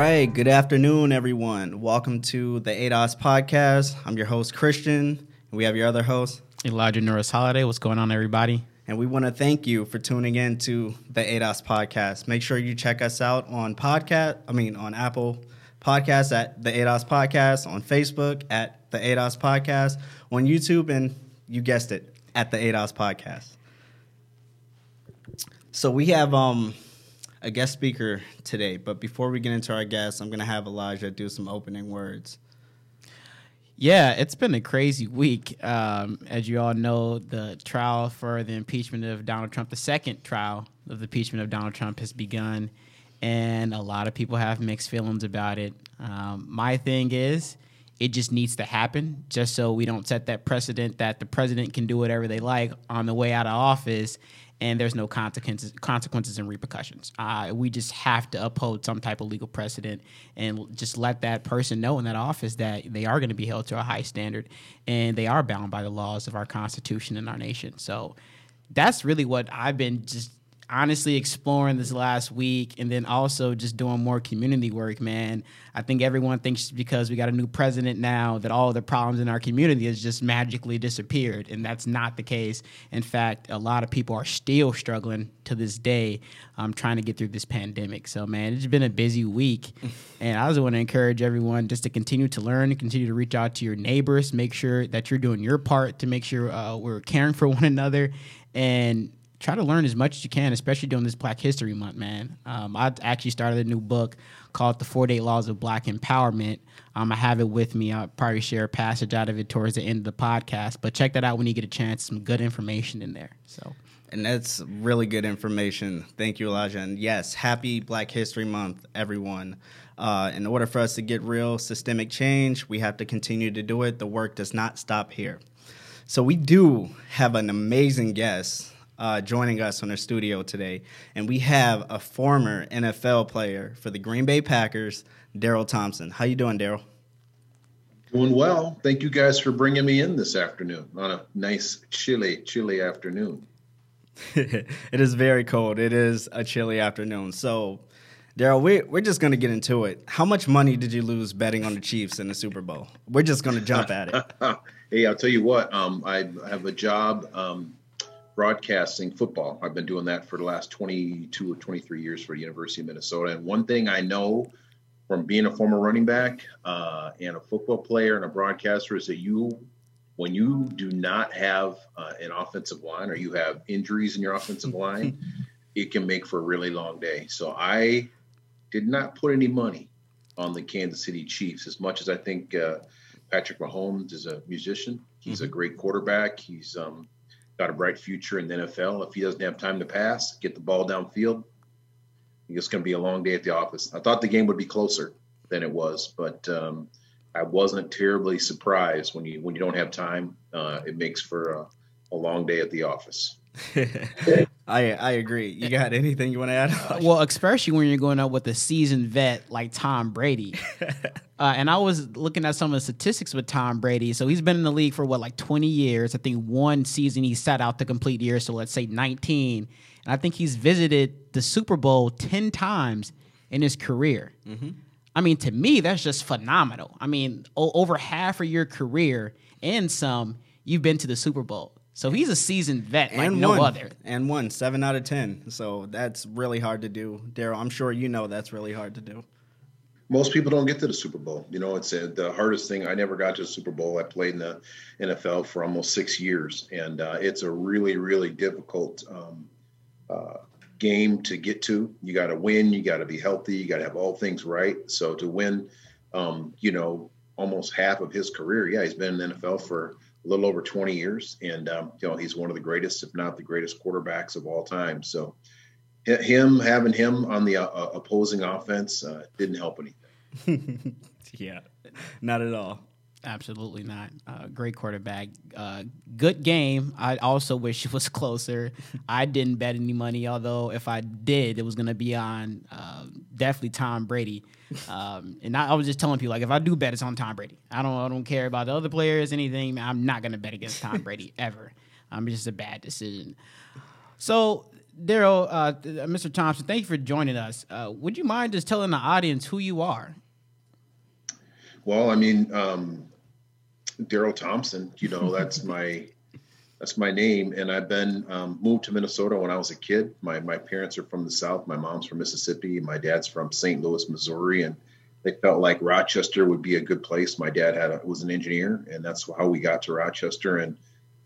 right. Good afternoon, everyone. Welcome to the ADOS podcast. I'm your host, Christian, and we have your other host, Elijah Norris Holiday. What's going on, everybody? And we want to thank you for tuning in to the ADOS podcast. Make sure you check us out on podcast, I mean on Apple Podcasts at the ADOS Podcast, on Facebook at the ADOS Podcast, on YouTube, and you guessed it, at the ADOS Podcast. So we have um a guest speaker today, but before we get into our guest, I'm gonna have Elijah do some opening words. Yeah, it's been a crazy week. Um, as you all know, the trial for the impeachment of Donald Trump, the second trial of the impeachment of Donald Trump, has begun, and a lot of people have mixed feelings about it. Um, my thing is, it just needs to happen, just so we don't set that precedent that the president can do whatever they like on the way out of office, and there's no consequences consequences and repercussions. Uh, we just have to uphold some type of legal precedent and just let that person know in that office that they are going to be held to a high standard and they are bound by the laws of our constitution and our nation. So that's really what I've been just honestly exploring this last week and then also just doing more community work, man. I think everyone thinks because we got a new president now that all the problems in our community has just magically disappeared. And that's not the case. In fact, a lot of people are still struggling to this day um, trying to get through this pandemic. So, man, it's been a busy week. and I just want to encourage everyone just to continue to learn and continue to reach out to your neighbors, make sure that you're doing your part to make sure uh, we're caring for one another. And try to learn as much as you can, especially during this Black History Month, man. Um, I actually started a new book called The Four 48 Laws of Black Empowerment. Um, I have it with me. I'll probably share a passage out of it towards the end of the podcast, but check that out when you get a chance. Some good information in there. So. And that's really good information. Thank you, Elijah. And yes, happy Black History Month, everyone. Uh, in order for us to get real systemic change, we have to continue to do it. The work does not stop here. So, we do have an amazing guest uh, joining us on our studio today, and we have a former NFL player for the Green Bay Packers, Darrell Thompson. How you doing, Darrell? Doing well. Thank you guys for bringing me in this afternoon on a nice, chilly, chilly afternoon. it is very cold. It is a chilly afternoon. So, Darrell, we're, we're just going to get into it. How much money did you lose betting on the Chiefs in the Super Bowl? We're just going to jump at it. hey, I'll tell you what. Um, I have a job um, broadcasting football. I've been doing that for the last 22 or 23 years for the University of Minnesota. And one thing I know from being a former running back uh, and a football player and a broadcaster is that you, when you do not have uh, an offensive line or you have injuries in your offensive line, it can make for a really long day. So I did not put any money on the Kansas City Chiefs as much as I think uh, Patrick Mahomes is a musician. He's mm-hmm. a great quarterback. He's um, got a bright future in the NFL. If he doesn't have time to pass, get the ball downfield, it's going to be a long day at the office. I thought the game would be closer than it was, but um, I wasn't terribly surprised when you when you don't have time. Uh, it makes for a, a long day at the office. I I agree. You got anything you want to add? well, especially when you're going up with a seasoned vet like Tom Brady. uh, and I was looking at some of the statistics with Tom Brady. So he's been in the league for what, like 20 years. I think one season he sat out the complete year. So let's say 19. And I think he's visited the Super Bowl 10 times in his career. Mm-hmm. I mean, to me, that's just phenomenal. I mean, o- over half of your career and some, you've been to the Super Bowl. So he's a seasoned vet like and no one, other. And one, seven out of 10. So that's really hard to do. Darrell, I'm sure you know that's really hard to do. Most people don't get to the Super Bowl. You know, it's a, the hardest thing. I never got to the Super Bowl. I played in the NFL for almost six years, and uh, it's a really, really difficult um, uh, game to get to. You got to win. You got to be healthy. You got to have all things right. So to win, um, you know, almost half of his career, yeah, he's been in the NFL for – a little over 20 years, and um, you know he's one of the greatest, if not the greatest, quarterbacks of all time. So him having him on the uh, uh, opposing offense uh, didn't help anything. yeah, not at all. Absolutely not. Uh, great quarterback. Uh, good game. I also wish it was closer. I didn't bet any money, although if I did, it was going to be on uh, definitely Tom Brady. Um, and I, I, was just telling people like, if I do bet, it's on Tom Brady. I don't. I don't care about the other players, anything. I'm not going to bet against Tom Brady ever. Um, it's just a bad decision. So Darrell, uh, Mr. Thompson, thank you for joining us. Uh, would you mind just telling the audience who you are? Well, I mean, um, Darrell Thompson. You know, that's my that's my name, and I've been um, moved to Minnesota when I was a kid. My my parents are from the South. My mom's from Mississippi. My dad's from St. Louis, Missouri, and they felt like Rochester would be a good place. My dad had a, was an engineer, and that's how we got to Rochester. And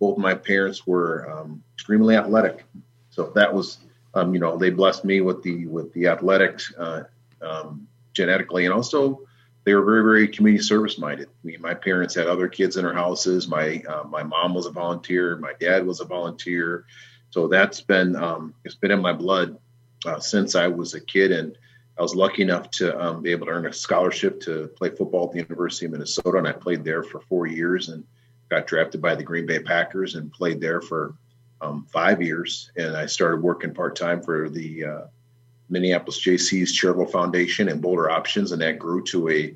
both my parents were um, extremely athletic, so that was um, you know they blessed me with the with the athletics uh, um, genetically, and also they were very, very community service minded. I mean, my parents had other kids in their houses. My uh, my mom was a volunteer. My dad was a volunteer. So that's been um, it's been in my blood uh, since I was a kid, and I was lucky enough to um, be able to earn a scholarship to play football at the University of Minnesota, and I played there for four years, and got drafted by the Green Bay Packers and played there for um, five years. And I started working part time for the uh, Minneapolis Jaycees Charitable Foundation and Bolder Options, and that grew to a,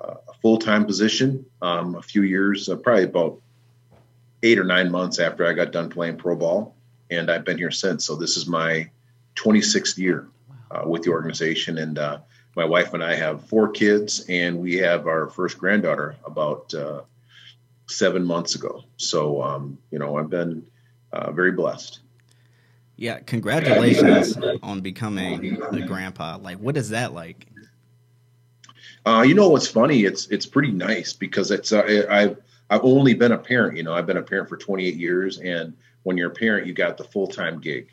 uh, a full time position um, a few years, uh, probably about eight or nine months after I got done playing pro ball, and I've been here since. So this is my 26th year uh, with the organization, and uh, my wife and I have four kids, and we have our first granddaughter about uh, seven months ago. So um, you know, I've been uh, very blessed. Yeah, congratulations on becoming a grandpa. Like, what is that like? Uh, you know what's funny? It's it's pretty nice because it's uh, I've I've only been a parent. You know, I've been a parent for 28 years, and when you're a parent, you got the full time gig.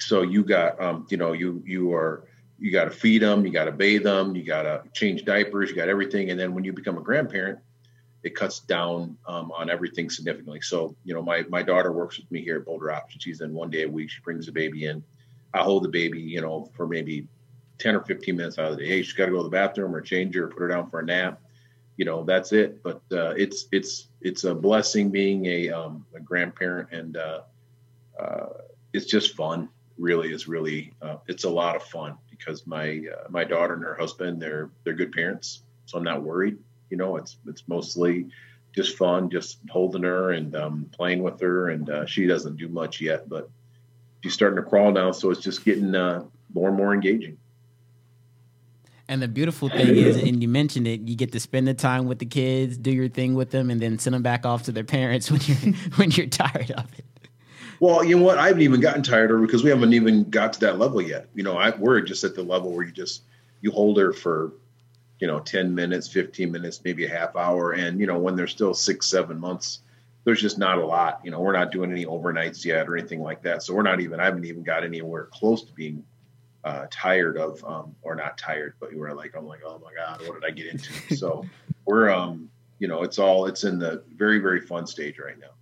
So you got um, you know you you are you got to feed them, you got to bathe them, you got to change diapers, you got everything, and then when you become a grandparent, it cuts down um, on everything significantly. So, you know, my my daughter works with me here at Bolder Option. She's in one day a week. She brings the baby in. I hold the baby, you know, for maybe 10 or 15 minutes out of the day. Hey, she's got to go to the bathroom or change her put her down for a nap. You know, that's it. But uh, it's it's it's a blessing being a um, a grandparent, and uh, uh, it's just fun. Really, is really uh, it's a lot of fun because my uh, my daughter and her husband they're they're good parents, so I'm not worried you know, it's it's mostly just fun, just holding her and um, playing with her, and uh, she doesn't do much yet, but she's starting to crawl now, so it's just getting uh, more and more engaging. And the beautiful thing is, and you mentioned it, you get to spend the time with the kids, do your thing with them, and then send them back off to their parents when you're when you're tired of it. Well, you know what? I haven't even gotten tired of her because we haven't even got to that level yet. You know, I, we're just at the level where you just you hold her for you know 10 minutes 15 minutes maybe a half hour. And you know when they're still six seven months there's just not a lot. You know we're not doing any overnights yet or anything like that. So we're not even i haven't even got anywhere close to being uh, tired of um, or not tired but we're like i'm like oh my god what did i get into? So we're um you know it's all it's in the very very fun stage right now.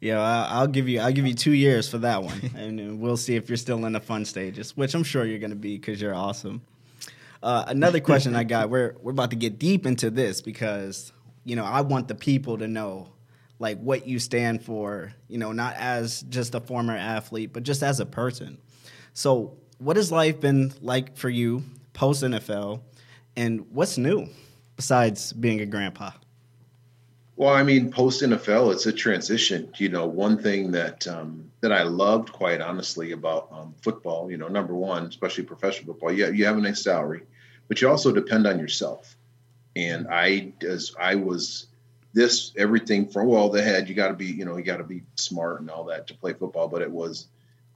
Yeah, I'll give you I'll give you two years for that one, and we'll see if you're still in the fun stages, which I'm sure you're going to be because you're awesome. Uh, another question I got. We're we're about to get deep into this because you know I want the people to know like what you stand for. You know, not as just a former athlete, but just as a person. So, what has life been like for you post NFL, and what's new besides being a grandpa? Well, I mean, post NFL, it's a transition. You know, one thing that um, that I loved, quite honestly, about um, football. You know, number one, especially professional football, yeah, you have a nice salary but you also depend on yourself. And I, as I was this everything from well, the head, you got to be, you know, you got to be smart and all that to play football. But it was,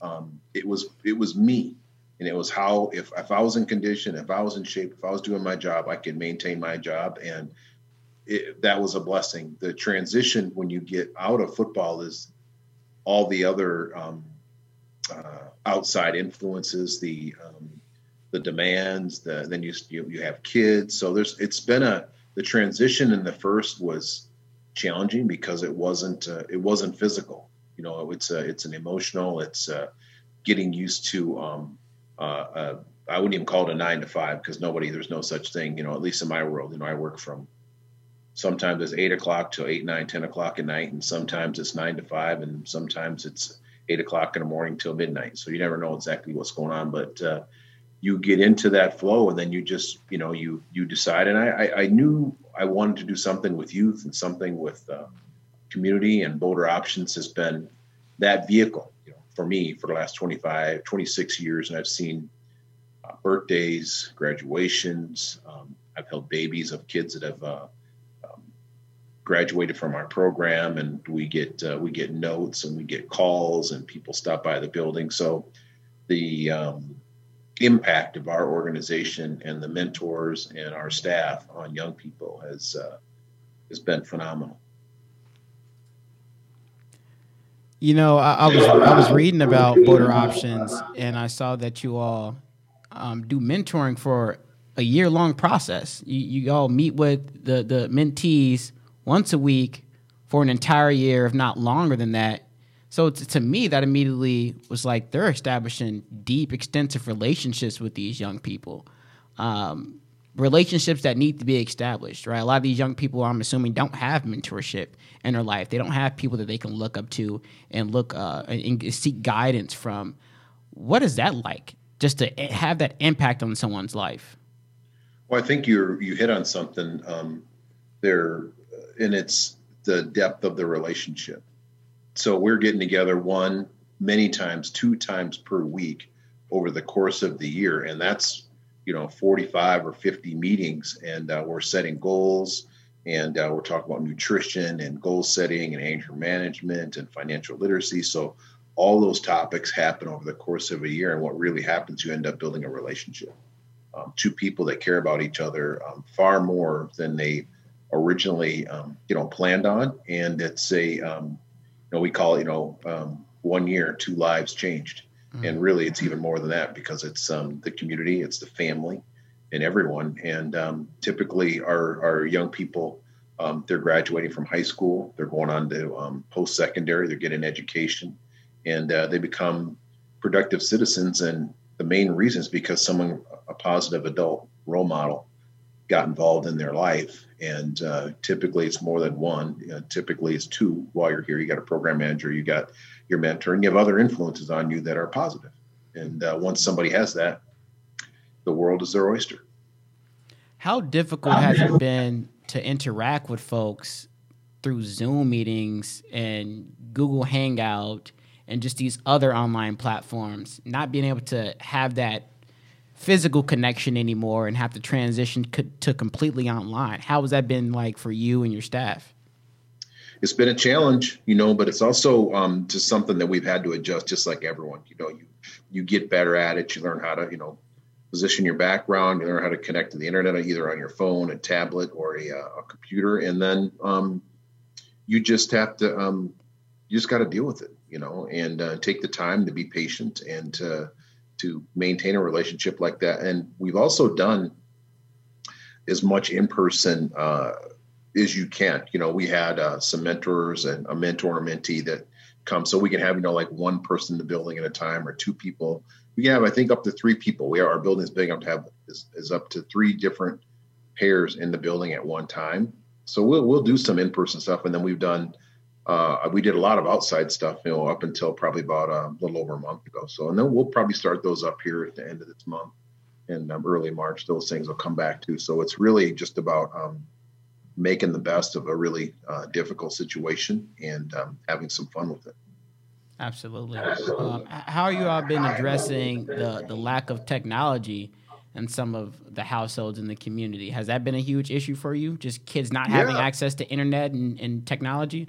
um, it was, it was me, and it was how if if I was in condition, if I was in shape, if I was doing my job, I could maintain my job, and it, that was a blessing. The transition when you get out of football is all the other um, uh, outside influences, the um, the demands, the then you, you you have kids. So there's it's been a the transition in the first was challenging because it wasn't uh, it wasn't physical. You know, it's a, it's an emotional. It's uh, getting used to. Um, uh, uh, I wouldn't even call it a nine to five because nobody there's no such thing. You know, at least in my world, you know, I work from sometimes it's eight o'clock till eight, nine, ten o'clock at night, and sometimes it's nine to five, and sometimes it's eight o'clock in the morning till midnight. So you never know exactly what's going on, but uh, you get into that flow and then you just you know you you decide and i i, knew i wanted to do something with youth and something with uh, community and bolder options has been that vehicle you know for me for the last 25, 26 years, and I've seen uh, birthdays, graduations. Um, I've held babies of kids that have uh, um, graduated from our program, and we get uh, we get notes and we get calls, and people stop by the building. So the um, impact of our organization and the mentors and our staff on young people has uh, has been phenomenal. You know, I, I, was I was reading about bolder options, and I saw that you all um, do mentoring for a year long process. You, you all meet with the the mentees once a week for an entire year, if not longer than that. So to, to me, that immediately was like they're establishing deep, extensive relationships with these young people. Um, relationships that need to be established, right? A lot of these young people, I'm assuming, don't have mentorship in their life. They don't have people that they can look up to and look uh, and seek guidance from. What is that like? Just to have that impact on someone's life. Well, I think you you hit on something um, there, and it's the depth of the relationship. So we're getting together one, many times, two times per week over the course of the year, and that's you know 45 or 50 meetings. And uh, we're setting goals. And uh, we're talking about nutrition and goal setting and anger management and financial literacy. So all those topics happen over the course of a year. And what really happens you end up building a relationship. Um, two people that care about each other um, far more than they originally um, you know planned on. And it's a um, know we call it you know um, one year two lives changed Mm-hmm. And really, it's even more than that because it's um, the community, it's the family, and everyone. And um, typically, our, our young people, um, they're graduating from high school, they're going on to um, post secondary, they're getting education, and uh, they become productive citizens. And the main reason is because someone, a positive adult role model, got involved in their life. And uh, typically, it's more than one. You know, typically, it's two while you're here. You got a program manager, you got your mentor, and you have other influences on you that are positive. And uh, once somebody has that, the world is their oyster. How difficult has it been to interact with folks through Zoom meetings and Google Hangout and just these other online platforms, not being able to have that physical connection anymore and have to transition to completely online? How has that been like for you and your staff? it's been a challenge, you know, but it's also um, just something that we've had to adjust, just like everyone. You know, you you get better at it. You learn how to, you know, position your background. You learn how to connect to the internet, either on your phone, a tablet, or a, uh, a computer, and then um, you just have to, um, you just got to deal with it, you know, and uh, take the time to be patient and to to maintain a relationship like that. And we've also done as much in person. Uh, as you can. You know, we had uh, some mentors and a mentor and mentee that come, so we can have you know like one person in the building at a time or two people. We can have I think up to three people. We are our building is big enough to have is, is up to three different pairs in the building at one time. So we'll we'll do some in person stuff, and then we've done. Uh, we did a lot of outside stuff, you know, up until probably about a little over a month ago. So, and then we'll probably start those up here at the end of this month, and um, early March. Those things will come back too. So it's really just about um, making the best of a really uh, difficult situation and um, having some fun with it. Absolutely. Um, how are you all been addressing the, the lack of technology in some of the households in the community? Has that been a huge issue for you? Just kids not having yeah. access to internet and, and, technology?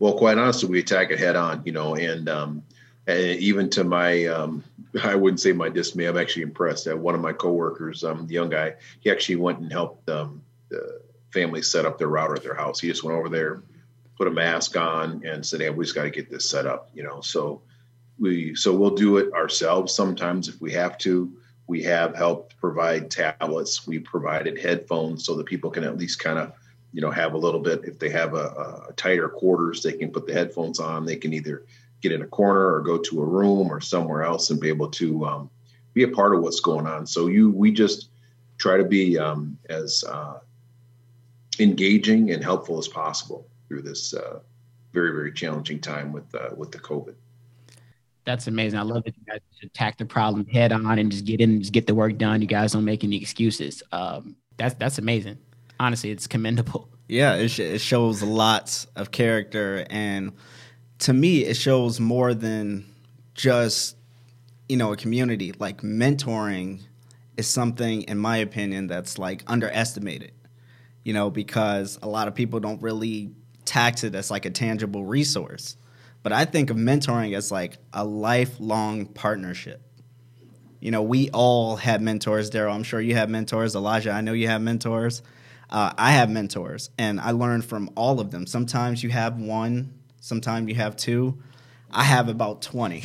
Well, quite honestly, we attack it head on, you know, and, um, and even to my, um, I wouldn't say my dismay, I'm actually impressed. Uh, one of my coworkers, um, the young guy, he actually went and helped um, the family set up their router at their house. He just went over there, put a mask on, and said, "Hey, we just got to get this set up." You know, so we so we'll do it ourselves sometimes if we have to. We have helped provide tablets. We provided headphones so that people can at least kind of, you know, have a little bit. If they have a, a tighter quarters, they can put the headphones on. They can either get in a corner or go to a room or somewhere else and be able to um, be a part of what's going on. So you, we just try to be um, as uh, engaging and helpful as possible through this uh, very very challenging time with uh, with the COVID. That's amazing. I love that you guys attack the problem head on and just get in, just get the work done. You guys don't make any excuses. Um, that's that's amazing. Honestly, it's commendable. Yeah, it, sh- it shows lots of character, and to me, it shows more than just you know a community. Like mentoring is something in my opinion that's like underestimated you know because a lot of people don't really tax it as like a tangible resource. But i think of mentoring as like a lifelong partnership. You know we all have mentors darrell. I'm sure you have mentors. Elijah i know you have mentors uh, i have mentors and i learn from all of them sometimes you have one sometimes you have two i have about 20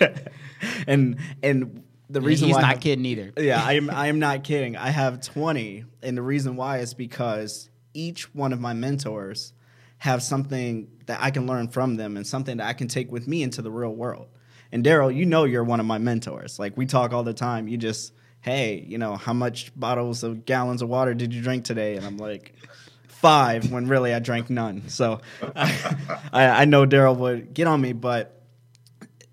and and the reason he's why not have- kidding either. yeah, I am. I am not kidding. I have twenty, and the reason why is because each one of my mentors have something that I can learn from them, and something that I can take with me into the real world. And Darrell, you know, you're one of my mentors. Like we talk all the time. You just, hey, you know, how much bottles of gallons of water did you drink today? And I'm like. Five when really I drank none. So I, I know Darrell would get on me, but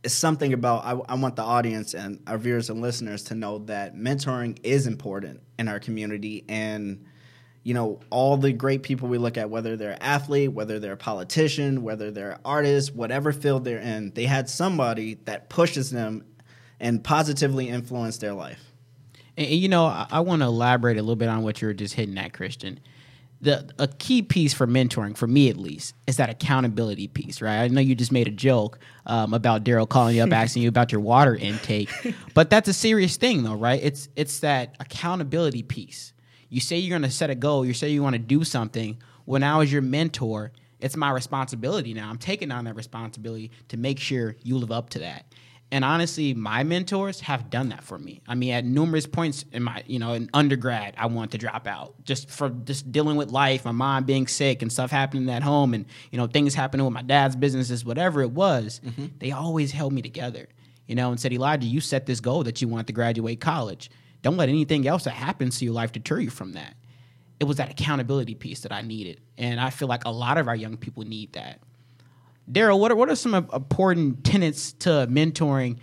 it's something about I, I want the audience and our viewers and listeners to know that mentoring is important in our community and you know all the great people we look at whether they're athlete whether they're a politician whether they're artist whatever field they're in they had somebody that pushes them and positively influenced their life And, and, you know, I, I want to elaborate a little bit on what you were just hitting at, Christian. The a key piece for mentoring, for me at least, is that accountability piece, right? I know you just made a joke um, about Darrell calling you up, asking you about your water intake, but that's a serious thing, though, right? It's it's that accountability piece. You say you're going to set a goal, you say you want to do something. When I was your mentor, it's my responsibility now. I'm taking on that responsibility to make sure you live up to that. And honestly, my mentors have done that for me. I mean, at numerous points in my, you know, in undergrad, I wanted to drop out just for just dealing with life, my mom being sick and stuff happening at home and, you know, things happening with my dad's businesses, whatever it was. Mm-hmm. They always held me together, you know, and said, Elijah, you set this goal that you want to graduate college. Don't let anything else that happens to your life deter you from that. It was that accountability piece that I needed. And I feel like a lot of our young people need that. Darrell, what are, what are some important tenets to mentoring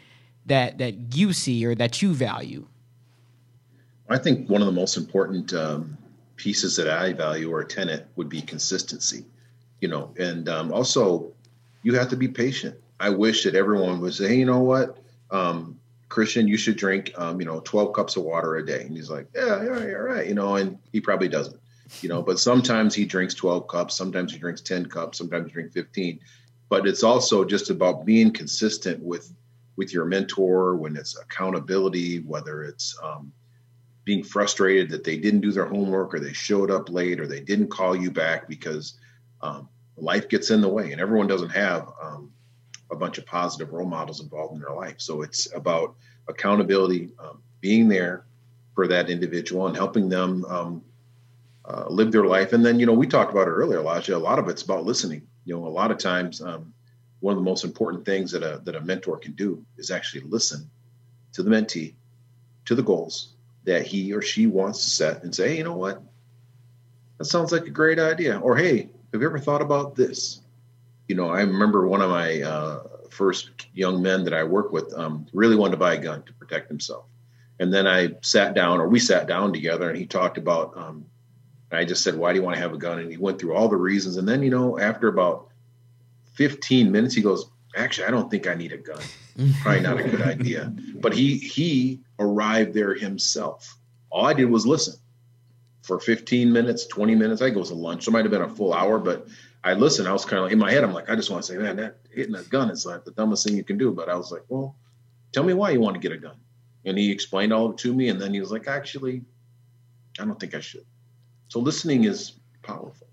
that that you see or that you value? I think one of the most important um, pieces that I value or a tenet would be consistency. You know, and um, also you have to be patient. I wish that everyone would say, hey, you know what, um, Christian, you should drink, um, you know, 12 cups of water a day. And he's like, yeah, all right, all right, you know, and he probably doesn't, you know, but sometimes he drinks 12 cups, sometimes he drinks 10 cups, sometimes he drinks 15. But it's also just about being consistent with with your mentor when it's accountability, whether it's um, being frustrated that they didn't do their homework or they showed up late or they didn't call you back because um, life gets in the way and everyone doesn't have um, a bunch of positive role models involved in their life. So it's about accountability, um, being there for that individual and helping them um, uh, live their life. And then, you know, we talked about it earlier, Elijah. A lot of it's about listening. You know, a lot of times, um, one of the most important things that a that a mentor can do is actually listen to the mentee, to the goals that he or she wants to set, and say, hey, you know what, that sounds like a great idea. Or hey, have you ever thought about this? You know, I remember one of my uh, first young men that I work with um, really wanted to buy a gun to protect himself. And then I sat down, or we sat down together, and he talked about. Um, I just said, "Why do you want to have a gun?" And he went through all the reasons. And then, you know, after about 15 minutes, he goes, "Actually, I don't think I need a gun. Probably not a good idea." But he he arrived there himself. All I did was listen for 15 minutes, 20 minutes. I think it was a lunch. So it might have been a full hour, but I listened. I was kind of like, in my head, I'm like, I just want to say, man, that hitting a gun is like the dumbest thing you can do. But I was like, well, tell me why you want to get a gun. And he explained all of it to me. And then he was like, actually, I don't think I should. So listening is powerful.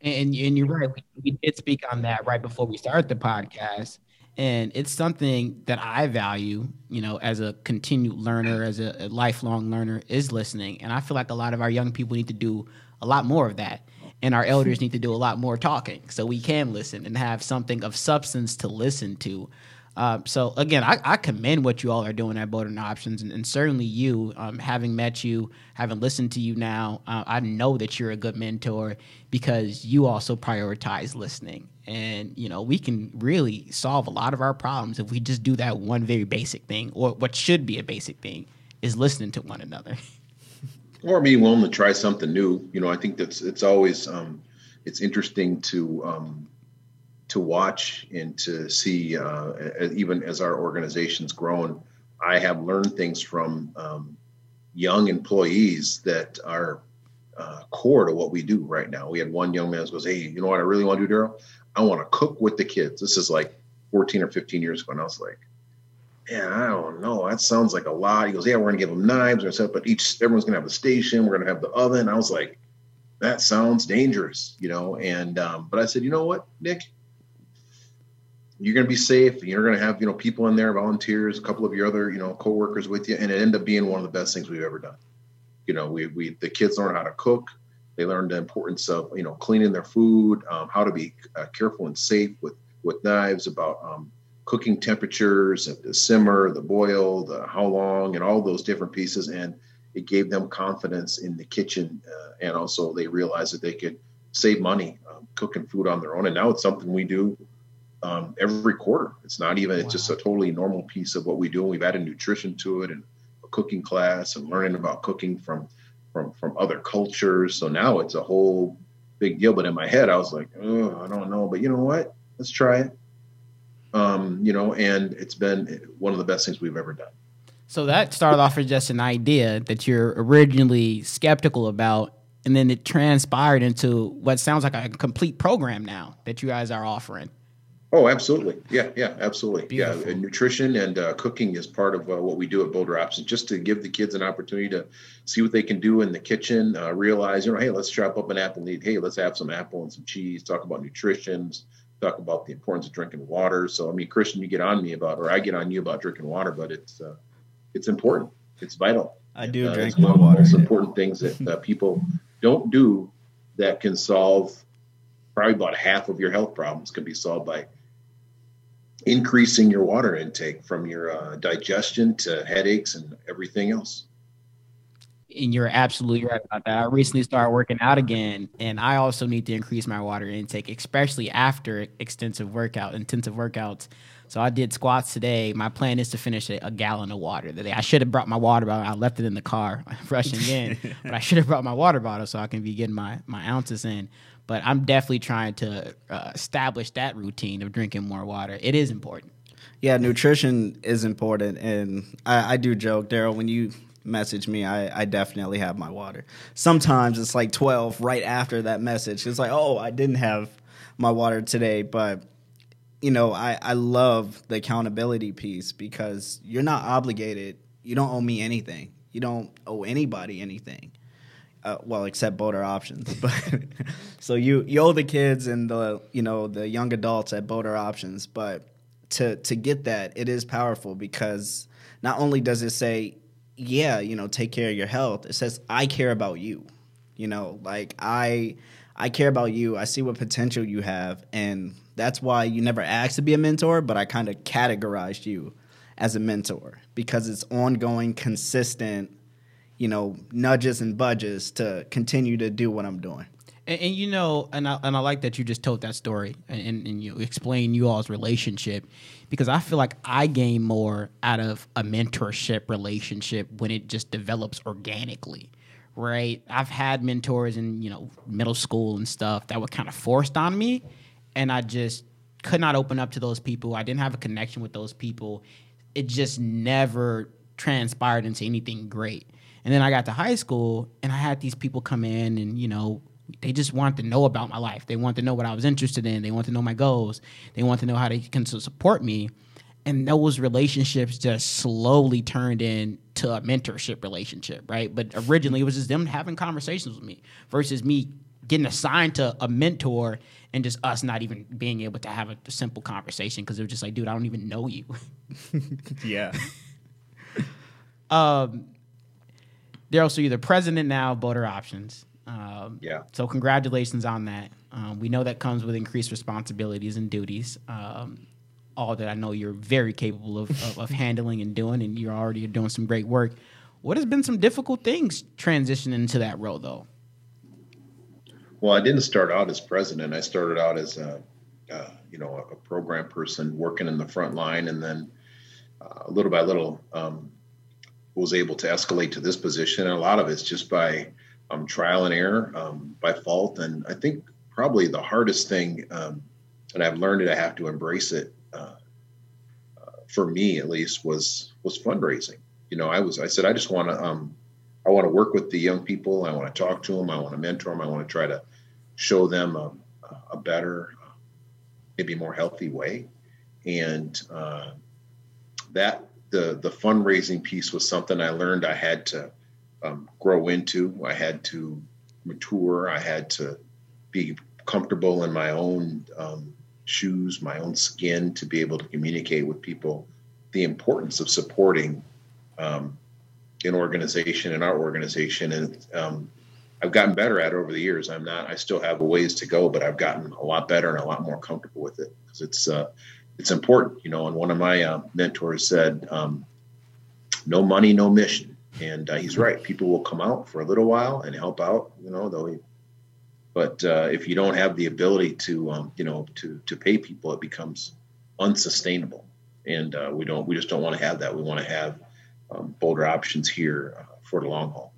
And and you're right. We, did speak on that right before we started the podcast, and it's something that I value. You know, as a continued learner, as a, a lifelong learner, is listening. And I feel like a lot of our young people need to do a lot more of that, and our elders need to do a lot more talking, so we can listen and have something of substance to listen to. Uh, so again, I, I commend what you all are doing at Bolder Options, and, and certainly you, um, having met you, having listened to you now, uh, I know that you're a good mentor because you also prioritize listening. And you know, we can really solve a lot of our problems if we just do that one very basic thing, or what should be a basic thing, is listening to one another. or being willing to try something new. You know, I think that's it's always um, it's interesting to um, to watch and to see, uh, even as our organization's grown, I have learned things from um, young employees that are uh, core to what we do right now. We had one young man who goes, "Hey, you know what I really want to do, Darrell? I want to cook with the kids." This is like 14 or 15 years ago, and I was like, "Yeah, I don't know. That sounds like a lot." He goes, "Yeah, we're gonna give them knives and stuff, but each everyone's gonna have a station. We're gonna have the oven." I was like, "That sounds dangerous," you know. And um, but I said, "You know what, Nick? You're going to be safe. You're going to have, you know, people in there, volunteers, a couple of your other, you know, coworkers with you, and it ended up being one of the best things we've ever done. You know, we we the kids learn how to cook. They learn the importance of, you know, cleaning their food, um, how to be uh, careful and safe with with knives, about um, cooking temperatures, the simmer, the boil, the how long, and all those different pieces. And it gave them confidence in the kitchen, uh, and also they realized that they could save money um, cooking food on their own. And now it's something we do um, every quarter. It's not even, wow. it's just a totally normal piece of what we do. And we've added nutrition to it and a cooking class and learning about cooking from, from, from other cultures. So now it's a whole big deal. But in my head, I was like, oh, I don't know, but you know what? Let's try it. Um, you know, and it's been one of the best things we've ever done. So that started off as just an idea that you're originally skeptical about, and then it transpired into what sounds like a complete program now that you guys are offering. Oh, absolutely. Yeah, yeah, absolutely. Beautiful. Yeah, nutrition and uh, cooking is part of uh, what we do at Bolder Options, just to give the kids an opportunity to see what they can do in the kitchen. Uh, realize, you know, hey, let's chop up an apple and eat. Hey, let's have some apple and some cheese. Talk about nutrition. Talk about the importance of drinking water. So, I mean, Christian, you get on me about, or I get on you about drinking water, but it's uh, it's important. It's vital. I do uh, drink it's one of most important things that uh, people don't do that can solve probably about half of your health problems can be solved by increasing your water intake from your uh, digestion to headaches and everything else. And you're absolutely right about that. I recently started working out again, and I also need to increase my water intake, especially after extensive workout, intensive workouts. So I did squats today. My plan is to finish a, a gallon of water today. I should have brought my water bottle. I left it in the car rushing in, but I should have brought my water bottle so I can be getting my my ounces in. But I'm definitely trying to uh, establish that routine of drinking more water. It is important. Yeah, nutrition is important, and I, I do joke, Darrell. When you message me, I, I definitely have my water. Sometimes it's like 12 right after that message. It's like, oh, I didn't have my water today. But, you know, I, I love the accountability piece because you're not obligated. You don't owe me anything. You don't owe anybody anything uh, well, except Bolder Options. But so you you owe the kids and the you know the young adults at Bolder Options, but to to get that, it is powerful because not only does it say, yeah, you know, take care of your health. It says I care about you. You know, like I I care about you. I see what potential you have, and that's why you never asked to be a mentor, but I kind of categorized you as a mentor because it's ongoing, consistent you know, nudges and budges to continue to do what I'm doing. And, and you know, and I, and I like that you just told that story and, and you explain you all's relationship because I feel like I gain more out of a mentorship relationship when it just develops organically right? I've had mentors in, you know, middle school and stuff that were kind of forced on me. And I just could not open up to those people. I didn't have a connection with those people. It just never transpired into anything great. And then I got to high school and I had these people come in and, you know, they just want to know about my life. They want to know what I was interested in. They want to know my goals. They want to know how they can support me. And those relationships just slowly turned into a mentorship relationship, right? But originally it was just them having conversations with me versus me getting assigned to a mentor and just us not even being able to have a, simple conversation because it was just like, dude, I don't even know you. yeah. um, they're also either president now, Bolder Options. Um, yeah. So congratulations on that. Um, we know that comes with increased responsibilities and duties. Um, all that I know you're very capable of, of, of handling and doing, and you're already doing some great work. What has been some difficult things transitioning into that role, though? Well, I didn't start out as president. I started out as a, uh, you know, a program person working in the front line, and then uh, little by little, um, was able to escalate to this position. And a lot of it's just by um, trial and error, um, by fault. And I think probably the hardest thing um, and I've learned it. I have to embrace it. Uh, uh, for me, at least, was was fundraising. You know, I was I said I just want to um, I want to work with the young people. I want to talk to them. I want to mentor them. I want to try to show them a, a better, maybe more healthy way. And uh, that the the fundraising piece was something I learned I had to um, grow into. I had to mature. I had to be comfortable in my own um, shoes, my own skin, to be able to communicate with people the importance of supporting um, an organization and our organization. And um, I've gotten better at it over the years. I'm not. I still have a ways to go, but I've gotten a lot better and a lot more comfortable with it because it's uh, it's important, you know. And one of my uh, mentors said, um, "No money, no mission," and uh, he's right. People will come out for a little while and help out, you know. Though, but uh, if you don't have the ability to, um, you know, to to pay people, it becomes unsustainable, and uh, we don't. We just don't want to have that. We want to have um, Bolder options here uh, for the long haul.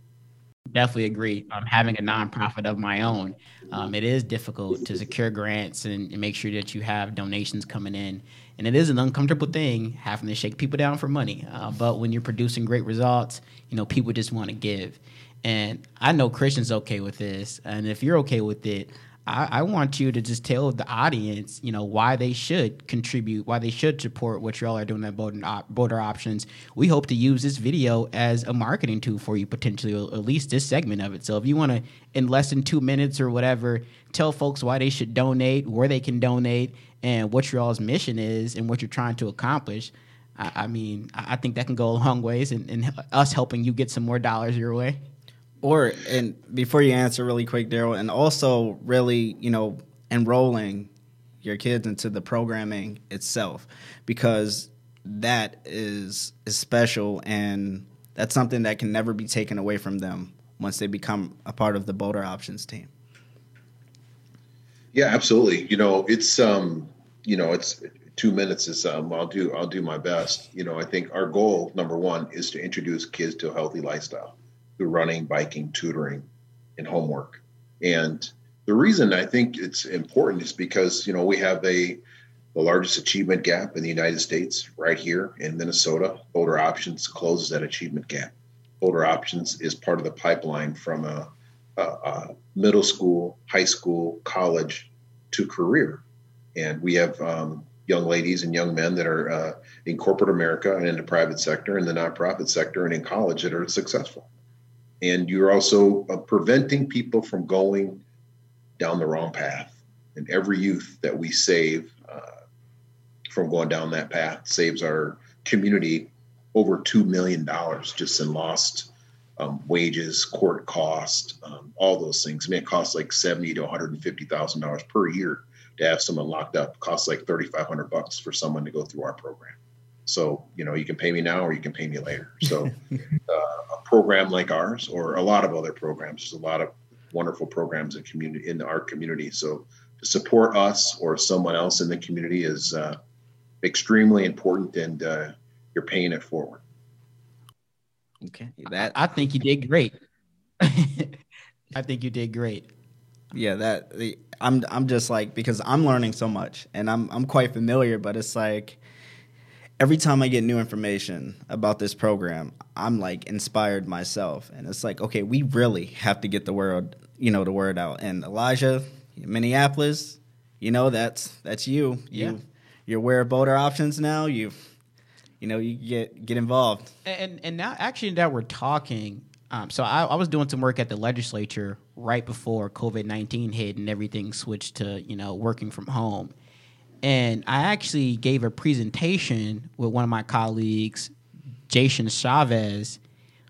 Definitely agree. Um, having a nonprofit of my own, um, it is difficult to secure grants and, and, make sure that you have donations coming in. And it is an uncomfortable thing having to shake people down for money. Uh, but when you're producing great results, you know, people just want to give. And I know Christian's okay with this. And if you're okay with it, I, I, want you to just tell the audience, you know, why they should contribute, why they should support what y'all are doing at Bolder, Options. We hope to use this video as a marketing tool for you, potentially, or at least this segment of it. So if you want to, in less than two minutes or whatever, tell folks why they should donate, where they can donate, and what your all's mission is and what you're trying to accomplish. I, I mean, I think that can go a long ways in, in us helping you get some more dollars your way or and before you answer really quick darrell and also really you know enrolling your kids into the programming itself because that is is special and that's something that can never be taken away from them once they become a part of the bolder options team. Yeah absolutely. You know it's um you know it's two minutes is um i'll do i'll do my best. You know i think our goal number one is to introduce kids to a healthy lifestyle through running, biking, tutoring, and homework. And the reason I think it's important is because you know we have a the largest achievement gap in the United States right here in Minnesota. Bolder Options closes that achievement gap. Bolder Options is part of the pipeline from a, a, a middle school, high school, college to career, and we have um, young ladies and young men that are uh, in corporate America and in the private sector, in the nonprofit sector, and in college that are successful and you're also uh, preventing people from going down the wrong path. And every youth that we save uh, from going down that path saves our community over two million dollars just in lost um, wages, court cost, um, all those things. I mean, it costs like seventy to one hundred and fifty thousand dollars per year to have someone locked up. It costs like thirty five hundred bucks for someone to go through our program. So you know, you can pay me now or you can pay me later. So uh, a program like ours, or a lot of other programs, there's a lot of wonderful programs in community in our community. So to support us or someone else in the community is uh, extremely important, and uh, you're paying it forward. Okay, that I, I think you did great. I think you did great. Yeah, that the, I'm I'm just like because I'm learning so much and I'm I'm quite familiar, but it's like every time I get new information about this program, I'm like inspired myself. And it's like, okay, we really have to get the word, you know, the word out. And Elijah, Minneapolis, you know, that's that's you. Yeah. You you're aware of Bolder options now. You you know, you get get involved. And and now actually that we're talking, um, so I, I was doing some work at the legislature right before COVID nineteen hit and everything switched to, you know, working from home. And I actually gave a presentation with one of my colleagues, Jason Chavez,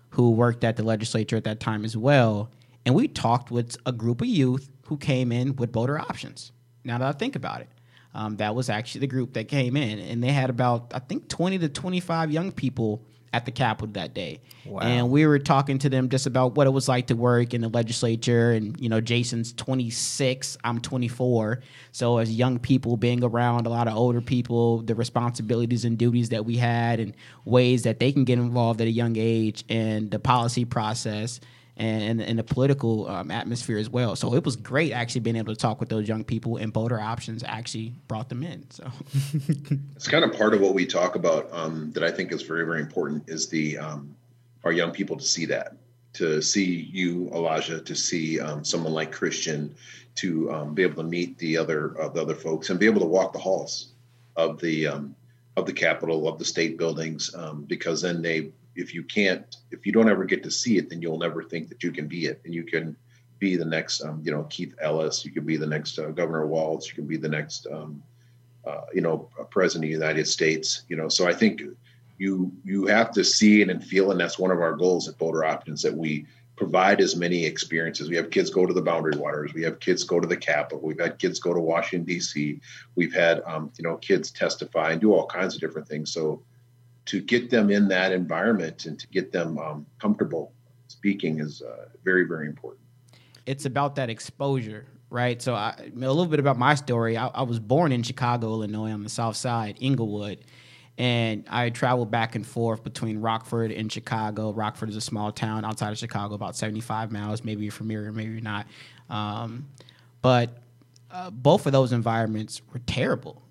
who worked at the legislature at that time as well. And we talked with a group of youth who came in with bolder options. Now that I think about it, um, that was actually the group that came in, and they had about I think twenty to twenty five young people at the Capitol that day. Wow. And we were talking to them just about what it was like to work in the legislature. And, you know, Jason's 26, I'm 24. So, as young people being around a lot of older people, the responsibilities and duties that we had, and ways that they can get involved at a young age, and the policy process. And in the political um, atmosphere as well. So it was great actually being able to talk with those young people, and Bolder Options actually brought them in. So it's kind of part of what we talk about um, that I think is very very important is the um, our young people to see that, to see you Elijah, to see um, someone like Christian, to um, be able to meet the other uh, the other folks and be able to walk the halls of the um, of the Capitol of the state buildings because then they if you can't if you don't ever get to see it then you'll never think that you can be it. And you can be the next um, you know keith ellis you can be the next uh, governor walz you can be the next um, uh, you know president of the united states you know. So i think you you have to see it and feel and that's one of our goals at bolder options that we provide as many experiences. We have kids go to the boundary waters we have kids go to the capitol we've had kids go to washington d.c we've had um, you know kids testify and do all kinds of different things. So to get them in that environment and to get them um, comfortable speaking is uh, very very important. It's about that exposure right? So I, a little bit about my story. I, I, was born in chicago illinois on the south side englewood and i traveled back and forth between rockford and chicago. Rockford is a small town outside of chicago about 75 miles. Maybe you're familiar maybe you're not. Um, but uh, both of those environments were terrible.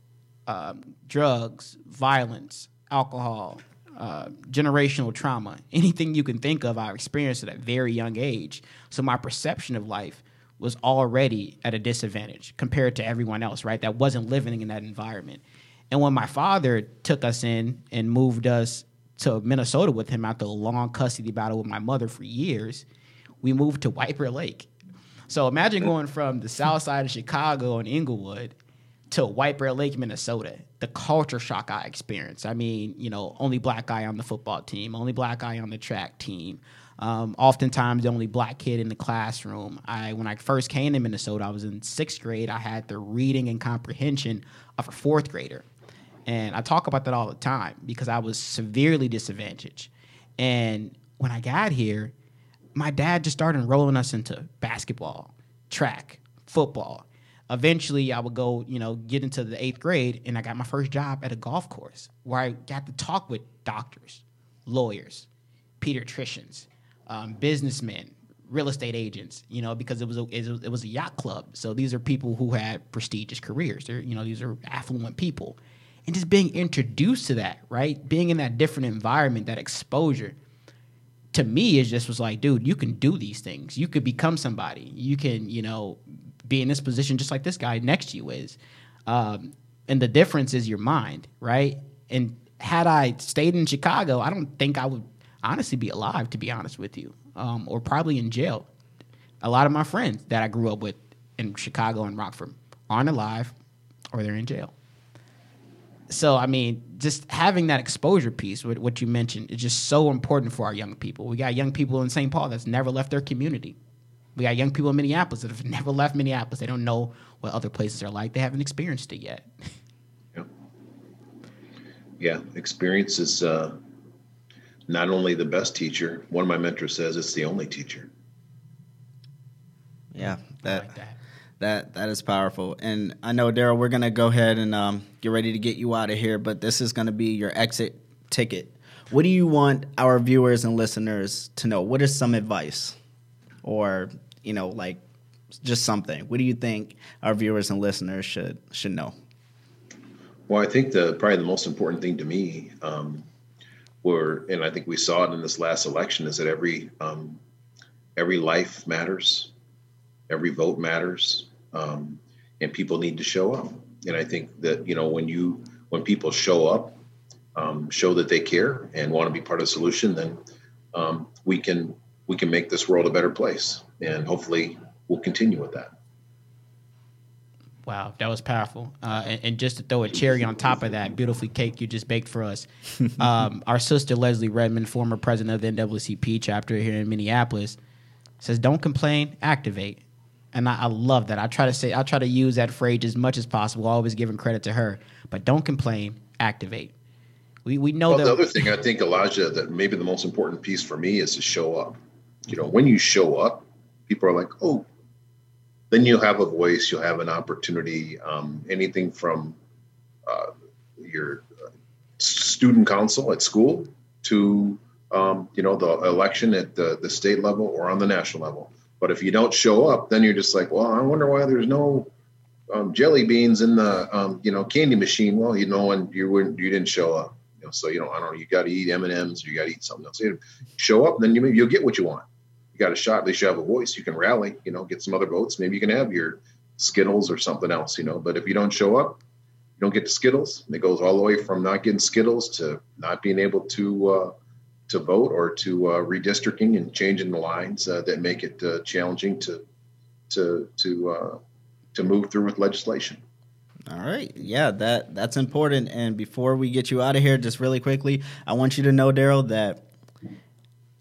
Um, drugs violence alcohol, uh, generational trauma, anything you can think of, I've experienced at a very young age. So my perception of life was already at a disadvantage compared to everyone else, right? That wasn't living in that environment. And when my father took us in and moved us to Minnesota with him after a long custody battle with my mother for years, we moved to White Bear Lake. So imagine going from the south side of Chicago and Englewood to White Bear Lake, Minnesota. The culture shock I experienced. I mean, you know, only black guy on the football team, only black guy on the track team. Um, oftentimes, the only black kid in the classroom. I, when I first came to Minnesota, I was in sixth grade. I had the reading and comprehension of a fourth grader, and I talk about that all the time because I was severely disadvantaged. And when I got here, my dad just started enrolling us into basketball, track, football eventually I would go, you know, get into the eighth grade and I got my first job at a golf course where I got to talk with doctors, lawyers, pediatricians, um, businessmen, real estate agents, you know, because it was a it was a yacht club. So these are people who had prestigious careers. They're, you know, these are affluent people. And just being introduced to that, right? Being in that different environment, that exposure, to me, it just was like, dude, you can do these things. You could become somebody. You can, you know, be in this position just like this guy next to you is. Um, and the difference is your mind, right? And had I stayed in Chicago, I don't think I would honestly be alive, to be honest with you, um, or probably in jail. A lot of my friends that I grew up with in Chicago and Rockford aren't alive or they're in jail. So, I mean, just having that exposure piece, what you mentioned, is just so important for our young people. We got young people in St. Paul that's never left their community. We got young people in Minneapolis that have never left Minneapolis. They don't know what other places are like. They haven't experienced it yet. Yeah, yeah. Experience is uh, not only the best teacher. One of my mentors says it's the only teacher. Yeah, that like that. that that is powerful. And I know Darrell, we're gonna go ahead and um, get ready to get you out of here, but this is gonna be your exit ticket. What do you want our viewers and listeners to know? What is some advice? or you know, like just something. What do you think our viewers and listeners should should know? Well, I think the probably the most important thing to me, um, were, and I think we saw it in this last election, is that every um, every life matters, every vote matters, um, and people need to show up. And I think that you know when you when people show up, um, show that they care and want to be part of the solution, then um, we can we can make this world a better place. And hopefully we'll continue with that. Wow, that was powerful. Uh, and, and, just to throw a cherry on top of that beautifully cake you just baked for us, um, our sister Leslie Redmond, former president of the NAACP chapter here in Minneapolis, says, "Don't complain, activate." And I, I, love that. I try to say, I try to use that phrase as much as possible, always giving credit to her. But don't complain, activate. We we know well, that. The other thing I think, Elijah, that maybe the most important piece for me is to show up you know, when you show up, people are like, oh, then you'll have a voice, you'll have an opportunity. Um, anything from uh, your student council at school to um, you know, the election at the, the state level or on the national level. But if you don't show up, then you're just like, well, I wonder why there's no um, jelly beans in the um, you know candy machine. Well, you know, and you wouldn't you didn't show up. You know, so you know, I don't know. You got to eat M and M's. or You got to eat something else. You show up, then you you'll get what you want. You got a shot. At least you have a voice. You can rally. You know, get some other votes. Maybe you can have your Skittles or something else. You know, but if you don't show up, you don't get the Skittles. And it goes all the way from not getting Skittles to not being able to uh, to vote or to uh, redistricting and changing the lines uh, that make it uh, challenging to to to uh, to move through with legislation. All right. Yeah, that that's important. And before we get you out of here, just really quickly, I want you to know, Darrell, that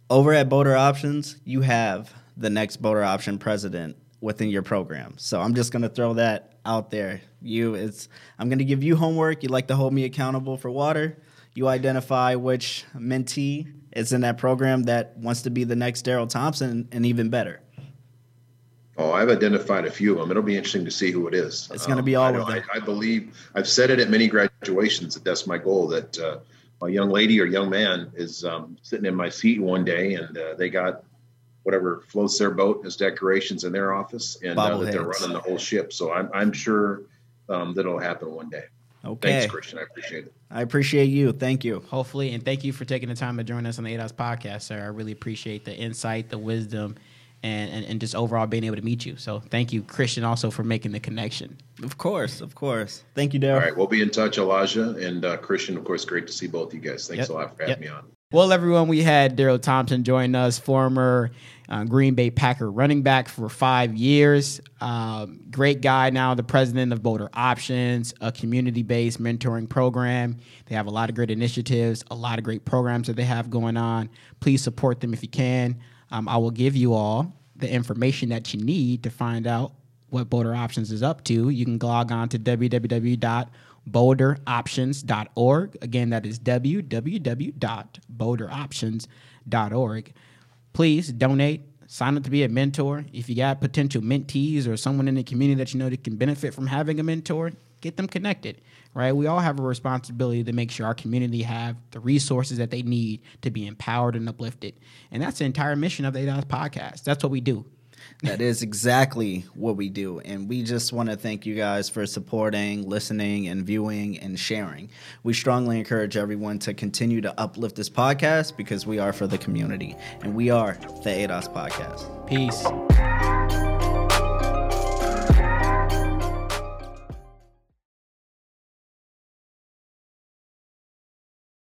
over at Bolder Options, you have the next bolder option president within your program. So I'm just gonna throw that out there. You it's I'm gonna give you homework. You'd like to hold me accountable for water. You identify which mentee is in that program that wants to be the next Darrell Thompson and even better. Oh, I've identified a few of them. It'll be interesting to see who it is. It's going to be all um, of them. I, I, believe I've said it at many graduations that that's my goal. That uh, a young lady or young man is um, sitting in my seat one day, and uh, they got whatever floats their boat as decorations in their office, and uh, that they're running the whole ship. So I'm I'm sure um, that it'll happen one day. Okay. Thanks, Christian. I appreciate it. I appreciate you. Thank you. Hopefully, and thank you for taking the time to join us on the ADOS podcast, sir. I really appreciate the insight, the wisdom, and, and, and just overall being able to meet you. So thank you, Christian, also for making the connection. Of course, of course. Thank you, Darrell. All right, we'll be in touch, Elijah and uh, Christian. Of course, great to see both you guys. Thanks yep. a lot for having yep. me on. Well, everyone, we had Darrell Thompson join us, former uh, Green Bay Packer running back for five years. Um, great guy now, the president of Bolder Options, a community based mentoring program. They have a lot of great initiatives, a lot of great programs that they have going on. Please support them if you can. Um, I will give you all the information that you need to find out what Bolder Options is up to. You can log on to www bolderoptions.org. Again, that is www.bolderoptions.org. Please donate, sign up to be a mentor. If you got potential mentees or someone in the community that you know that can benefit from having a mentor, get them connected. Right? We all have a responsibility to make sure our community have the resources that they need to be empowered and uplifted. And that's the entire mission of the ADOS podcast. That's what we do. That is exactly what we do. And we just want to thank you guys for supporting, listening, and viewing and sharing. We strongly encourage everyone to continue to uplift this podcast because we are for the community and we are the ADOS podcast. Peace.